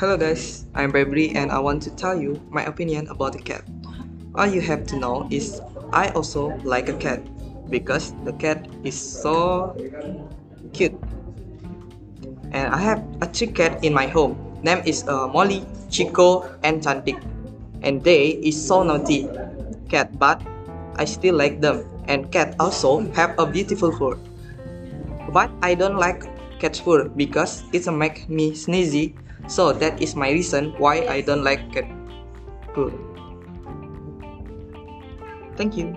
Hello guys, I'm Febri and I want to tell you my opinion about the cat. All you have to know is I also like a cat because the cat is so cute. And I have a three cat in my home. Name is uh, Molly, Chico, and Cantik. And they is so naughty cat, but I still like them. And cat also have a beautiful fur. But I don't like cat's fur because it make me sneezy. So that is my reason why I don't like cat fur. Thank you.